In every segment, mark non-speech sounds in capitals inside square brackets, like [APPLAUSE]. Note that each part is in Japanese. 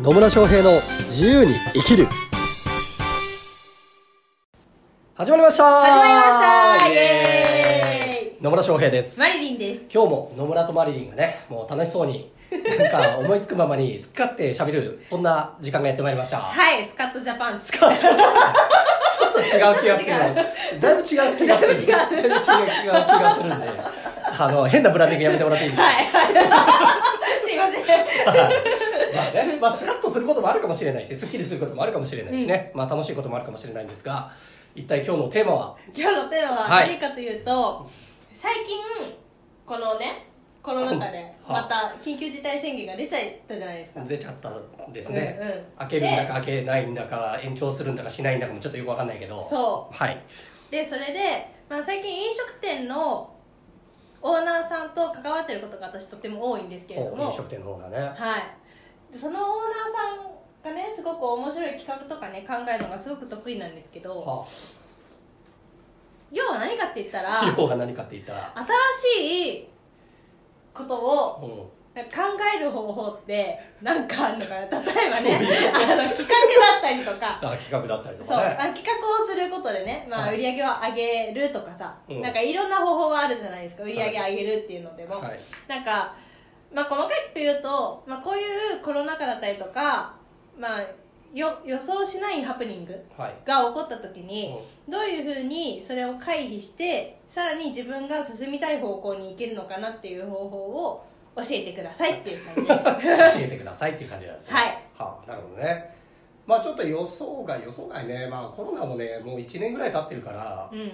野村翔平の自由に生きる。始まりました。始まりました。イエーイ。野村翔平です。マリリンです。今日も野村とマリリンがねもう楽しそうになんか [LAUGHS] 思いつくままに好き勝手喋るそんな時間がやってまいりました。はい、スカットジャパン。ちょっとちょっと違う気がするだいぶ違う気がする。だいぶ違うだいぶ違う気がするんで。あの変なブランディングやめてもらっていいですか？はい。[LAUGHS] すいません。まあね、まあ、スカッとすることもあるかもしれないし、すっきりすることもあるかもしれないしね、まあ、楽しいこともあるかもしれないんですが、一体今日のテーマは、今日のテーマははい。何かというと、最近、このね、コロナ禍で、[LAUGHS] はまた緊急事態宣言が出ちゃったじゃないですか。出ちゃったんですね、うんうん。開けるんだか開けないんだか、延長するんだかしないんだかもちょっとよくわかんないけど、そはい。で、それで、まあ、最近飲食店のオーナーさんと関わってることが私とても多いんですけれども、飲食店の方がね、はい、でそのオーナーさんがねすごく面白い企画とかね考えるのがすごく得意なんですけどは要は何かって言ったらあ、[LAUGHS] 要は何かって言ったら、新しいことをうん。考える方法って何かあるのかな。例えばねあの企画だったりとか。あ企画だったりとそうあかね。企画をすることでね、まあ、はい。売り上げを上げるとかさ、うん。なんかいろんな方法があるじゃないですか。売り上げ上げるっていうのでも、はい。なんか、まあ、細かく言うと、まあ、こういうコロナ禍だったりとか、まあ、よ予想しないハプニングはい。が起こった時に、どういうふうにそれを回避してさらに自分が進みたい方向に行けるのかなっていう方法を教えてくださいっていう感じです [LAUGHS] 教えてくださいっていう感じなんですね。はい。はあ、なるほどね。まあちょっと予想外、予想外ね、まあコロナもね、もう1年ぐらい経ってるから、うん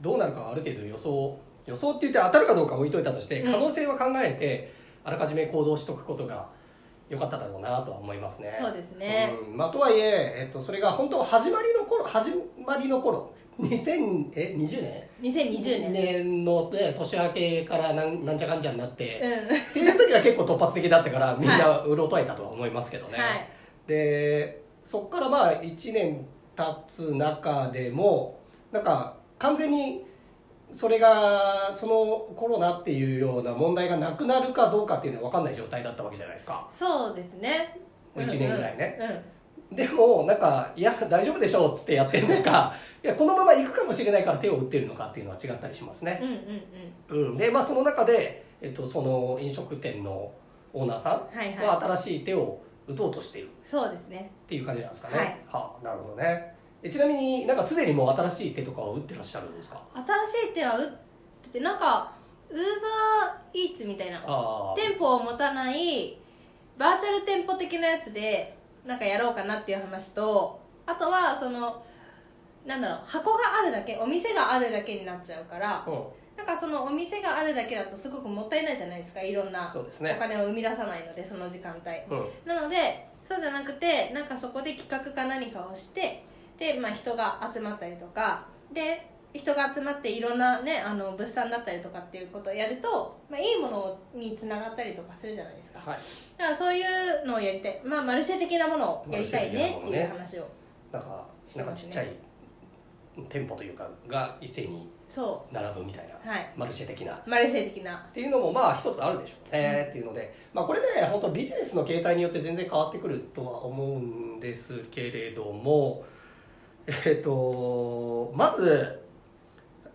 どうなるかはある程度予想予想って言って当たるかどうかは置いといたとしてうん。可能性は考えて、あらかじめ行動しとくことが良かっただろうなとは思いますね。そうですね。うん。まあ、とはいえ、えっと、それが本当始まりの頃始まりの頃2020え20年？2020年。年の、ね、年明けからなんなんちゃかんちゃになって、うん。っていう時は結構突発的だったからみんなうろとえたとは思いますけどね、はい。でそこからまあ1年経つ中でもなんか完全にそれがそのコロナっていうような問題がなくなるかどうかっていうのは分かんない状態だったわけじゃないですか。そうですね。1年ぐらいね、うんうん。でもなんかいや大丈夫でしょうっつってやってるのか [LAUGHS] いやこのまま行くかもしれないから手を打ってるのかっていうのは違ったりしますね、うんうんうん。うん、でまあその中で、えっと、その飲食店のオーナーさんは新しい手を打とうとしている。そうですね。っていう感じなんですかね。はい。はあ、なるほどね。えちなみになんかすでにもう新しい手とかを打ってらっしゃるんですか？新しい手は打っててなんかウーバーイーツみたいな。店舗を持たないバーチャル店舗的なやつでなんかやろうかなっていう話とあとはそのなんだろう箱があるだけお店があるだけになっちゃうからうん、なんかそのお店があるだけだとすごくもったいないじゃないですかいろんなおそうですね。金を生み出さないのでその時間帯うん、なのでそうじゃなくてなんかそこで企画か何かをしてで、まあ、人が集まったりとかで人が集まっていろんなねあの物産だったりとかっていうことをやると、まあ、いいものにつながったりとかするじゃないですか。はい。だからそういうのをやりたい、まあ、マルシェ的なものをやりたいねっていう話を。なんかなんかちっちゃい店舗というかが一斉にそ並ぶみたいな、うはい。マルシェ的な。っマルシェ的な。ていうのもまあ一つあるでしょ。うね、っていうので、まあこれね本当ビジネスの形態によって全然変わってくるとは思うんですけれども、えっ、とまず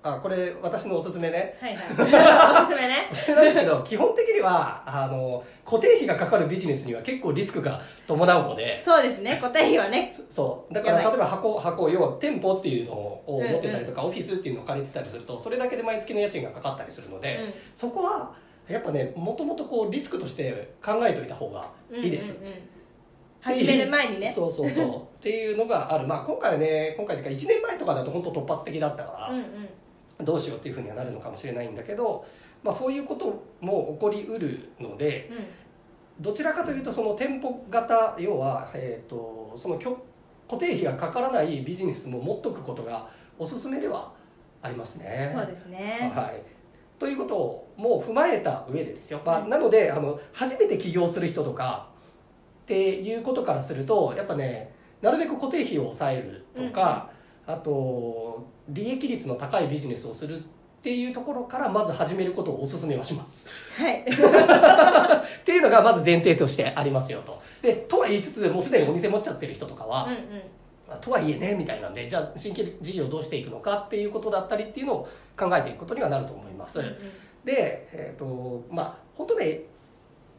あこれ私のおすすめね。はいはい。おすすめね。[LAUGHS] それなんですけど基本的にはあの固定費がかかるビジネスには結構リスクが伴うので。そうですね。答えはね。そう。だから例えば箱箱要は店舗っていうのを持ってたりとか、オフィスっていうのを借りてたりするとそれだけで毎月の家賃がかかったりするので、うん。そこはやっぱねもともとこうリスクとして考えておいた方がいいです、うんうんうん始める前にね。そうそうそう。[LAUGHS] っていうのがある。まあ今回はね今回というか1年前とかだと本当突発的だったから、うんうん。どうしようっていうふうにはなるのかもしれないんだけど、まあ、そういうことも起こりうるのでうん。どちらかというとその店舗型要は、えー、とそのきょ固定費がかからないビジネスも持っとくことがおすすめではありますね。そうですね。はい、ということをもう踏まえた上でですよ、まあ、うんなのであの初めて起業する人とかっていうことからするとやっぱねなるべく固定費を抑えるとか、あと利益率の高いビジネスをするっっていうところからまず始めることをお勧めはします。はい。[LAUGHS] っていうのがまず前提としてありますよと。で、とは言いつつ、もうすでにお店持っちゃってる人とかは、うんうん。とはいえねみたいなんでじゃあ新規事業をどうしていくのかっていうことだったりっていうのを考えていくことにはなると思います、うんうん。でえっ、とまあ本当ね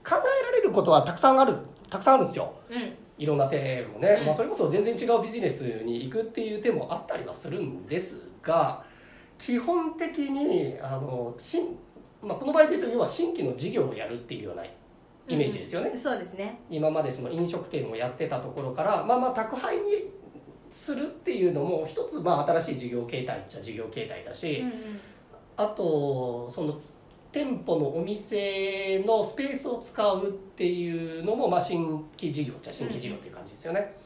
考えられることはたくさんあるたくさんあるんですよ。うん。いろんな手もね、うん。まあ、それこそ全然違うビジネスに行くっていう手もあったりはするんですが基本的にあの新、まあ、この場合で言うと要は新規の事業をやるっていうようなイメージですよね、うんそうですね。今までその飲食店をやってたところからまあまあ宅配にするっていうのも一つまあ新しい事業形態っちゃ事業形態だし、うんうん。あとその店舗のお店のスペースを使うっていうのもまあ新規事業っちゃ新規事業っていう感じですよね、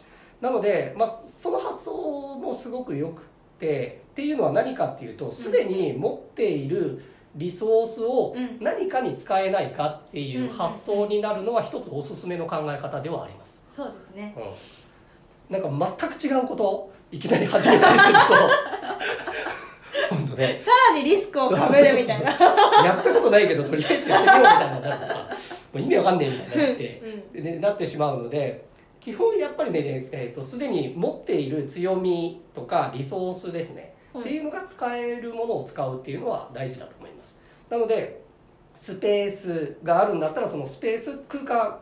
なので、まあ、その発想もすごくよくてっていうのは何かっていうとすでに持っているリソースをうん。何かに使えないかっていう発想になるのは一つおすすめの考え方ではあります。そうですね。うん、なんか全く違うことをいきなり始めたりすると本当ね。さらにリスクをかぶるみたいな。[LAUGHS] やったことないけどとりあえずやってみようみたいになるとさ。もう意味わかんねえみたいになって。うんでなってしまうので基本やっぱりねえーとすでに持っている強みとかリソースですね、うん。っていうのが使えるものを使うっていうのは大事だと思います。なのでスペースがあるんだったらそのスペース空間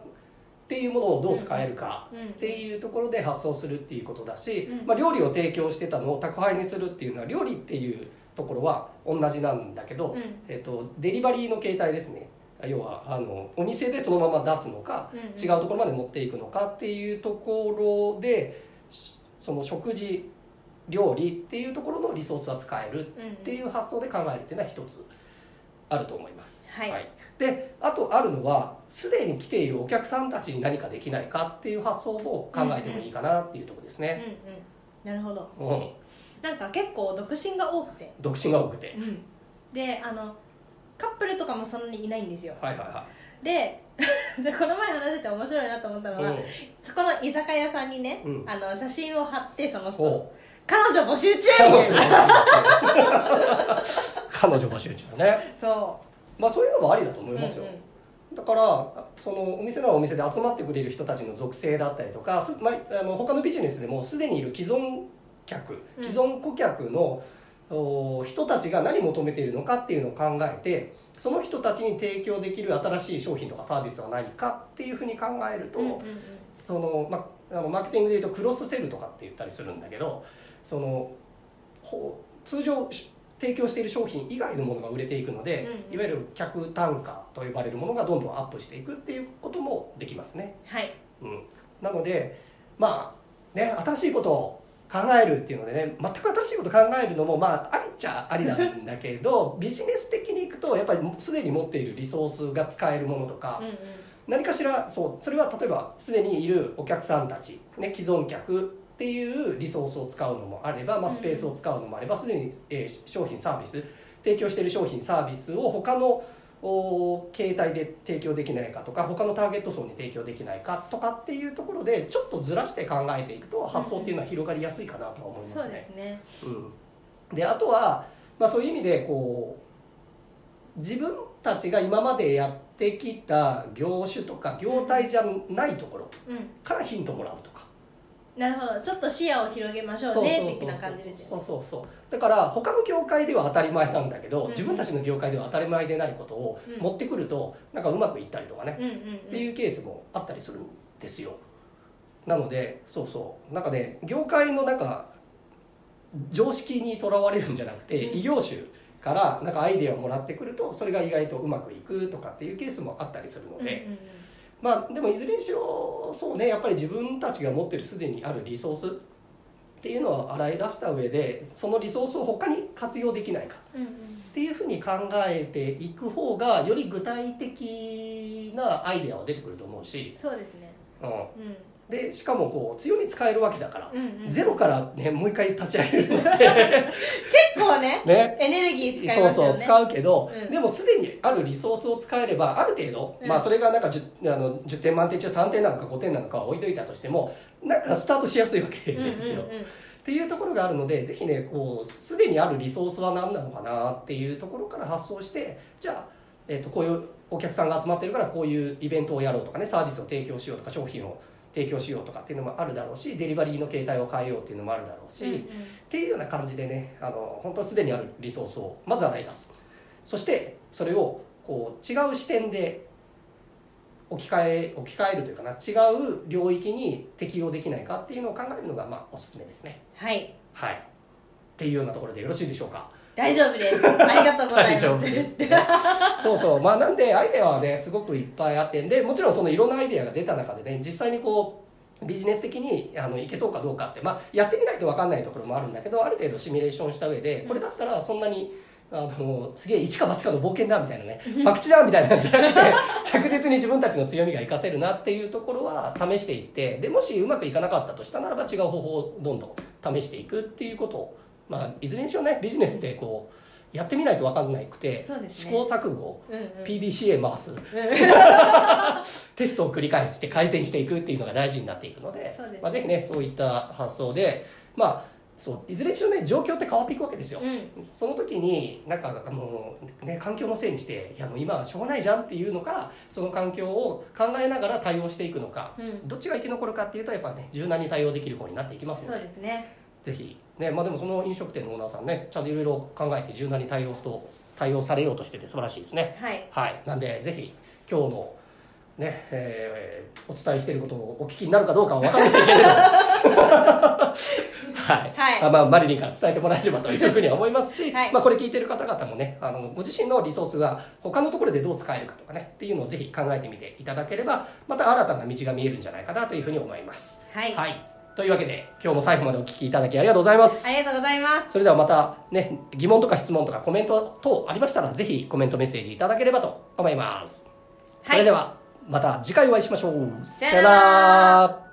っていうものをどう使えるか、うんっていうところで発送するっていうことだし、うん。まあ、料理を提供してたのを宅配にするっていうのは料理っていうところは同じなんだけど、うん。えっとデリバリーの形態ですね。要はあのお店でそのまま出すのか、うんうん。違うところまで持っていくのかっていうところでしその食事料理っていうところのリソースは使えるうんっていう発想で考えるっていうのは一つあると思います。はい。であとあるのはすでに来ているお客さんたちに何かできないかっていう発想を考えてもいいかなっていうところですうんうん。ね、なるほど。うん。なんか結構独身が多くて。独身が多くて、であのカップルとかもそんなにいないんですよ。はいはいはで [LAUGHS] でこの前話してて面白いなと思ったのは、い、そこの居酒屋さんにね、うん。あの写真を貼ってそのうん、人お彼女募集中みたいな。彼女募集中。ね。[LAUGHS] そまあそういうのもありだと思ういますよ、うんうん。だからそのお店ならお店で集まってくれる人たちの属性だったりとか、すまあ、あの他のビジネスでもすでにいる既存客うん。既存顧客の、お人たちが何求めているのかっていうのを考えてその人たちに提供できる新しい商品とかサービスは何かっていうふうに考えると、うんうんうん。そのまあ、あのマーケティングでいうとクロスセルとかって言ったりするんだけどそのほ通常し提供している商品以外のものが売れていくので、うんうん。いわゆる客単価と呼ばれるものがどんどんアップしていくっていうこともできますね。はい。うん、なのでまあね新しいことを考えるっていうのでね全く新しいこと考えるのもまあありっちゃありなんだけど [LAUGHS] ビジネス的にいくとやっぱりすでに持っているリソースが使えるものとか、うんうん。何かしらそうそれは例えばすでにいるお客さんたち、ね、既存客っていうリソースを使うのもあれば、まあ、スペースを使うのもあればすでに、えー商品サービス提供している商品サービスを他のお形態で提供できないかとか他のターゲット層に提供できないかとかっていうところでちょっとずらして考えていくと発想っていうのは広がりやすいかなとは思いまそうすね。ですね。うん、であとは、まあ、そういう意味でこう自分たちが今までやってきた業種とか業態じゃないところうんからヒントもらうとか、なるほど。ちょっと視野を広げましょうね的な感じですよね。そうそうそう。だから他の業界では当たり前なんだけど、うん。自分たちの業界では当たり前でないことをうん。持ってくるとなんかうまくいったりとかね、うんうんっていうケースもあったりするんですよ。なのでそうそう。なんかね業界のなんか常識にとらわれるんじゃなくて、うん。異業種からなんかアイデアをもらってくるとそれが意外とうまくいくとかっていうケースもあったりするのうんで、うんうんまあでもいずれにしろそうねやっぱり自分たちが持ってるすでにあるリソースっていうのを洗い出した上でそのリソースを他に活用できないかっていうふうに考えていく方がより具体的なアイデアは出てくると思うし、そうですね。うん、うんでしかもこう強み使えるわけだから、うんうん。ゼロからねもう一回立ち上げるのって。[LAUGHS] 結構ねね。エネルギー使いそうますよね。そう使うけど、うん。でもすでにあるリソースを使えればある程度、うん。まあそれがなんか 10, あの10点満点中3点なのか5点なのかは置いといたとしてもなんかスタートしやすいわけですよ、うんうんうんっっていうところがあるのでぜひねこうすでにあるリソースは何なのかなっていうところから発想してじゃあ、えー、とこういうお客さんが集まってるからこういうイベントをやろうとかねサービスを提供しようとか商品を提供しようとかっていうのもあるだろうしデリバリーの形態を変えようっていうのもあるだろうし、うんうん。っていうような感じでねあの本当はすでにあるリソースをまずは洗い出す。そしてそれをこう違う視点で置き換え置き換えるというかな違う領域に適用できないかっていうのを考えるのがまあおすすめですね。はい。はい。っていうようなところでよろしいでしょうか？大丈夫です。ありがとうございます。[LAUGHS] 大丈夫です。そうそう。まあなんでアイデアはねすごくいっぱいあってでもちろんそのいろんなアイデアが出た中でね実際にこうビジネス的にあのいけそうかどうかって、まあ、やってみないと分かんないところもあるんだけどある程度シミュレーションした上でこれだったらそんなにあのすげえ一か八かの冒険だみたいなね [LAUGHS] 博打だみたいなんじゃなくて [LAUGHS] 着実に自分たちの強みが活かせるなっていうところは試していってでもしうまくいかなかったとしたならば違う方法をどんどん試していくっていうことを、まあ、いずれにしろねビジネスってこうやってみないと分かんなくて、ね。試行錯誤うんうん。PDCA 回す [LAUGHS] テストを繰り返して改善していくっていうのが大事になっていくのでね。まあ、ぜひねそういった発想でまあそういずれにしろね状況って変わっていくわけですよ、うん。その時になんかあの、ね、環境のせいにしていやもう今はしょうがないじゃんっていうのかその環境を考えながら対応していくのか、うん。どっちが生き残るかっていうとやっぱね柔軟に対応できる方になっていきますのそうでですねぜひ。ねまあでもその飲食店のオーナーさんねちゃんといろいろ考えて柔軟に対応と対応されようとしてて素晴らしいですね。はい。はい。なんでぜひ今日のね、えーお伝えしていることをお聞きになるかどうかは分からないけれど [LAUGHS] はい、はい。あまあ、マリリンから伝えてもらえればというふうには思いますし、はい。まあ、これ聞いてる方々もねあのご自身のリソースが他のところでどう使えるかとかねっていうのをぜひ考えてみていただければまた新たな道が見えるんじゃないかなというふうに思います。はい、はい、というわけで今日も最後までお聞きいただきありがとうございます。ありがとうございます。それではまたね疑問とか質問とかコメント等ありましたらぜひコメントメッセージいただければと思います、はい。それではまた次回お会いしましょう。さよなら